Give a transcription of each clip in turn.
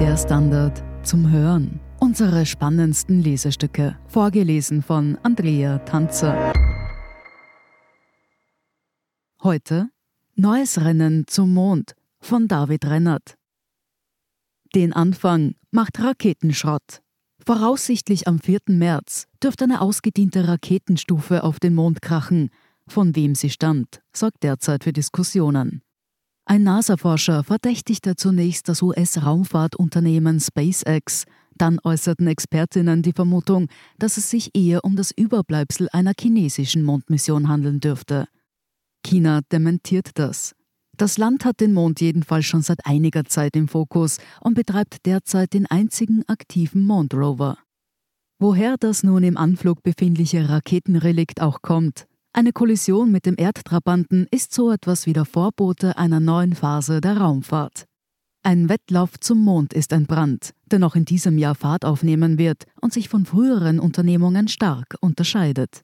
Der Standard zum Hören. Unsere spannendsten Lesestücke, vorgelesen von Andrea Tanzer. Heute Neues Rennen zum Mond von David Rennert. Den Anfang macht Raketenschrott. Voraussichtlich am 4. März dürfte eine ausgediente Raketenstufe auf den Mond krachen. Von wem sie stammt, sorgt derzeit für Diskussionen. Ein NASA-Forscher verdächtigte zunächst das US-Raumfahrtunternehmen SpaceX. Dann äußerten Expertinnen die Vermutung, dass es sich eher um das Überbleibsel einer chinesischen Mondmission handeln dürfte. China dementiert das. Das Land hat den Mond jedenfalls schon seit einiger Zeit im Fokus und betreibt derzeit den einzigen aktiven Mondrover. Woher das nun im Anflug befindliche Raketenrelikt auch kommt, eine Kollision mit dem Erdtrabanten ist so etwas wie der Vorbote einer neuen Phase der Raumfahrt. Ein Wettlauf zum Mond ist entbrannt, der noch in diesem Jahr Fahrt aufnehmen wird und sich von früheren Unternehmungen stark unterscheidet.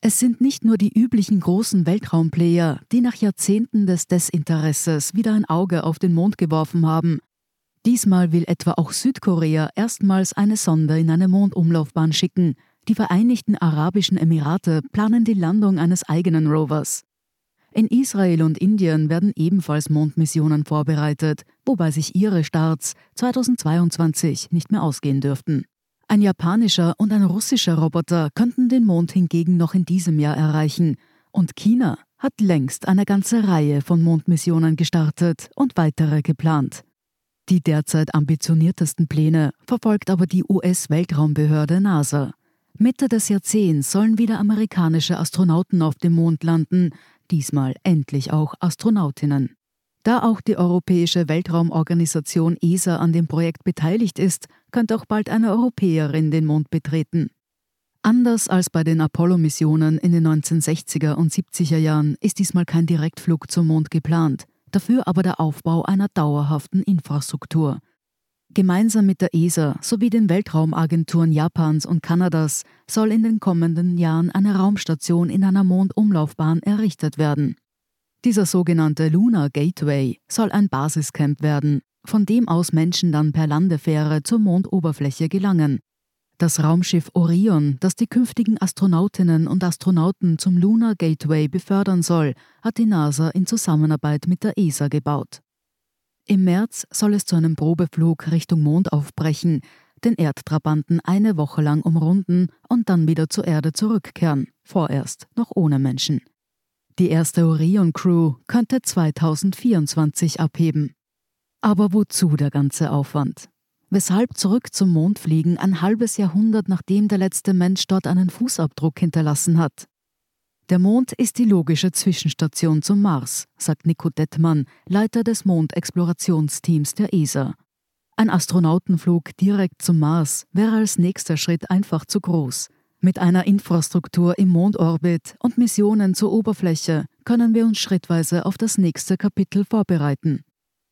Es sind nicht nur die üblichen großen Weltraumplayer, die nach Jahrzehnten des Desinteresses wieder ein Auge auf den Mond geworfen haben. Diesmal will etwa auch Südkorea erstmals eine Sonde in eine Mondumlaufbahn schicken, die Vereinigten Arabischen Emirate planen die Landung eines eigenen Rovers. In Israel und Indien werden ebenfalls Mondmissionen vorbereitet, wobei sich ihre Starts 2022 nicht mehr ausgehen dürften. Ein japanischer und ein russischer Roboter könnten den Mond hingegen noch in diesem Jahr erreichen, und China hat längst eine ganze Reihe von Mondmissionen gestartet und weitere geplant. Die derzeit ambitioniertesten Pläne verfolgt aber die US-Weltraumbehörde NASA. Mitte des Jahrzehnts sollen wieder amerikanische Astronauten auf dem Mond landen, diesmal endlich auch Astronautinnen. Da auch die Europäische Weltraumorganisation ESA an dem Projekt beteiligt ist, könnte auch bald eine Europäerin den Mond betreten. Anders als bei den Apollo-Missionen in den 1960er und 70er Jahren ist diesmal kein Direktflug zum Mond geplant, dafür aber der Aufbau einer dauerhaften Infrastruktur. Gemeinsam mit der ESA sowie den Weltraumagenturen Japans und Kanadas soll in den kommenden Jahren eine Raumstation in einer Mondumlaufbahn errichtet werden. Dieser sogenannte Lunar Gateway soll ein Basiscamp werden, von dem aus Menschen dann per Landefähre zur Mondoberfläche gelangen. Das Raumschiff Orion, das die künftigen Astronautinnen und Astronauten zum Lunar Gateway befördern soll, hat die NASA in Zusammenarbeit mit der ESA gebaut. Im März soll es zu einem Probeflug Richtung Mond aufbrechen, den Erdtrabanten eine Woche lang umrunden und dann wieder zur Erde zurückkehren, vorerst noch ohne Menschen. Die erste Orion-Crew könnte 2024 abheben. Aber wozu der ganze Aufwand? Weshalb zurück zum Mond fliegen ein halbes Jahrhundert nachdem der letzte Mensch dort einen Fußabdruck hinterlassen hat? Der Mond ist die logische Zwischenstation zum Mars, sagt Nico Dettmann, Leiter des Mondexplorationsteams der ESA. Ein Astronautenflug direkt zum Mars wäre als nächster Schritt einfach zu groß. Mit einer Infrastruktur im Mondorbit und Missionen zur Oberfläche können wir uns schrittweise auf das nächste Kapitel vorbereiten.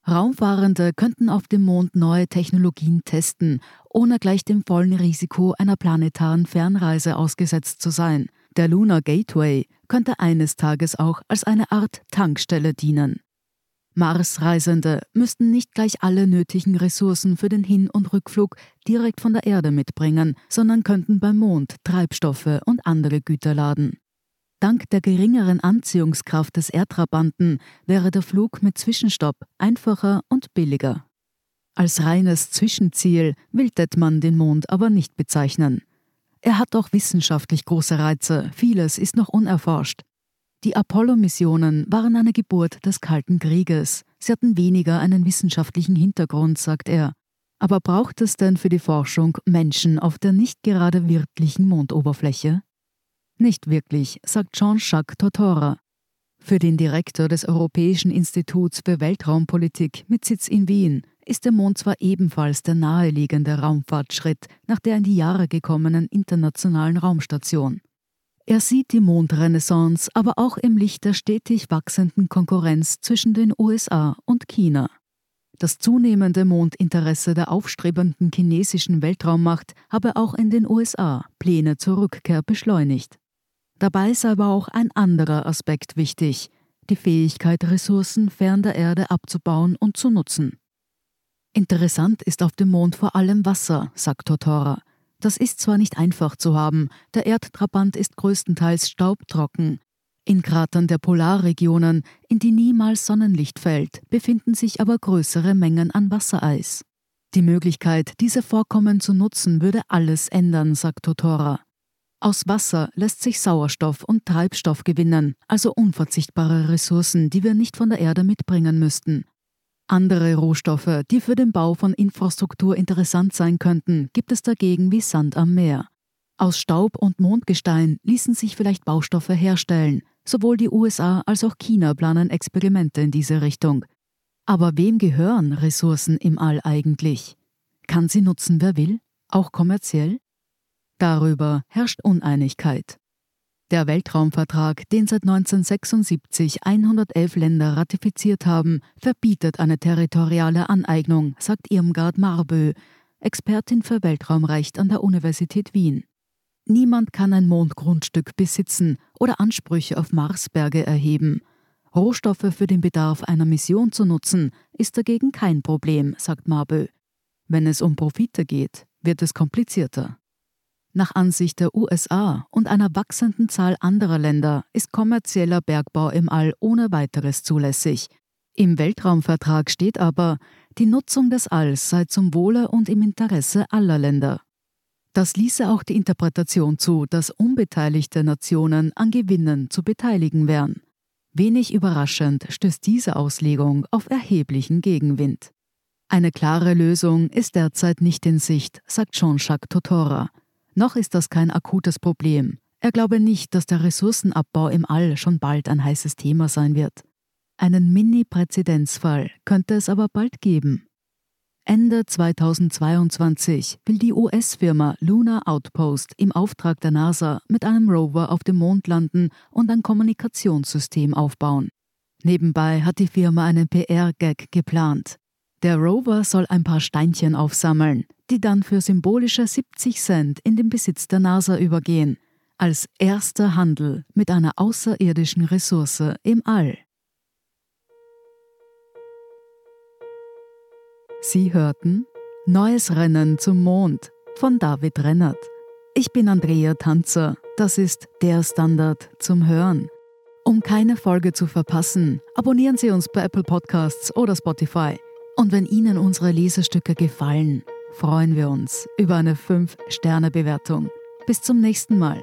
Raumfahrende könnten auf dem Mond neue Technologien testen, ohne gleich dem vollen Risiko einer planetaren Fernreise ausgesetzt zu sein – der Lunar Gateway könnte eines Tages auch als eine Art Tankstelle dienen. Marsreisende müssten nicht gleich alle nötigen Ressourcen für den Hin- und Rückflug direkt von der Erde mitbringen, sondern könnten beim Mond Treibstoffe und andere Güter laden. Dank der geringeren Anziehungskraft des Erdtrabanten wäre der Flug mit Zwischenstopp einfacher und billiger. Als reines Zwischenziel will Detman den Mond aber nicht bezeichnen. Er hat auch wissenschaftlich große Reize, vieles ist noch unerforscht. Die Apollo-Missionen waren eine Geburt des Kalten Krieges. Sie hatten weniger einen wissenschaftlichen Hintergrund, sagt er. Aber braucht es denn für die Forschung Menschen auf der nicht gerade wirklichen Mondoberfläche? Nicht wirklich, sagt Jean-Jacques Tortora. Für den Direktor des Europäischen Instituts für Weltraumpolitik mit Sitz in Wien ist der Mond zwar ebenfalls der naheliegende Raumfahrtschritt nach der in die Jahre gekommenen internationalen Raumstation. Er sieht die Mondrenaissance aber auch im Licht der stetig wachsenden Konkurrenz zwischen den USA und China. Das zunehmende Mondinteresse der aufstrebenden chinesischen Weltraummacht habe auch in den USA Pläne zur Rückkehr beschleunigt. Dabei sei aber auch ein anderer Aspekt wichtig, die Fähigkeit, Ressourcen fern der Erde abzubauen und zu nutzen. Interessant ist auf dem Mond vor allem Wasser, sagt Totora. Das ist zwar nicht einfach zu haben, der Erdtrabant ist größtenteils staubtrocken. In Kratern der Polarregionen, in die niemals Sonnenlicht fällt, befinden sich aber größere Mengen an Wassereis. Die Möglichkeit, diese Vorkommen zu nutzen, würde alles ändern, sagt Totora. Aus Wasser lässt sich Sauerstoff und Treibstoff gewinnen, also unverzichtbare Ressourcen, die wir nicht von der Erde mitbringen müssten. Andere Rohstoffe, die für den Bau von Infrastruktur interessant sein könnten, gibt es dagegen wie Sand am Meer. Aus Staub und Mondgestein ließen sich vielleicht Baustoffe herstellen. Sowohl die USA als auch China planen Experimente in diese Richtung. Aber wem gehören Ressourcen im All eigentlich? Kann sie nutzen, wer will? Auch kommerziell? Darüber herrscht Uneinigkeit. Der Weltraumvertrag, den seit 1976 111 Länder ratifiziert haben, verbietet eine territoriale Aneignung, sagt Irmgard Marbö, Expertin für Weltraumrecht an der Universität Wien. Niemand kann ein Mondgrundstück besitzen oder Ansprüche auf Marsberge erheben. Rohstoffe für den Bedarf einer Mission zu nutzen, ist dagegen kein Problem, sagt Marbö. Wenn es um Profite geht, wird es komplizierter. Nach Ansicht der USA und einer wachsenden Zahl anderer Länder ist kommerzieller Bergbau im All ohne weiteres zulässig. Im Weltraumvertrag steht aber, die Nutzung des Alls sei zum Wohle und im Interesse aller Länder. Das ließe auch die Interpretation zu, dass unbeteiligte Nationen an Gewinnen zu beteiligen wären. Wenig überraschend stößt diese Auslegung auf erheblichen Gegenwind. Eine klare Lösung ist derzeit nicht in Sicht, sagt Jean-Jacques Totora. Noch ist das kein akutes Problem. Er glaube nicht, dass der Ressourcenabbau im All schon bald ein heißes Thema sein wird. Einen Mini-Präzedenzfall könnte es aber bald geben. Ende 2022 will die US-Firma Lunar Outpost im Auftrag der NASA mit einem Rover auf dem Mond landen und ein Kommunikationssystem aufbauen. Nebenbei hat die Firma einen PR-Gag geplant. Der Rover soll ein paar Steinchen aufsammeln, die dann für symbolische 70 Cent in den Besitz der NASA übergehen, als erster Handel mit einer außerirdischen Ressource im All. Sie hörten Neues Rennen zum Mond von David Rennert. Ich bin Andrea Tanzer, das ist der Standard zum Hören. Um keine Folge zu verpassen, abonnieren Sie uns bei Apple Podcasts oder Spotify. Und wenn Ihnen unsere Lesestücke gefallen, freuen wir uns über eine 5-Sterne-Bewertung. Bis zum nächsten Mal.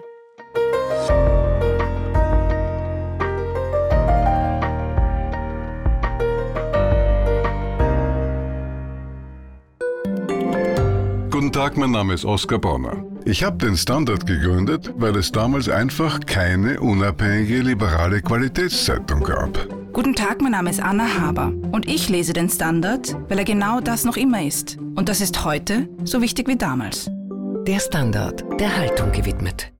Guten Tag, mein Name ist Oskar Bonner. Ich habe den Standard gegründet, weil es damals einfach keine unabhängige liberale Qualitätszeitung gab. Guten Tag, mein Name ist Anna Haber und ich lese den Standard, weil er genau das noch immer ist. Und das ist heute so wichtig wie damals. Der Standard, der Haltung gewidmet.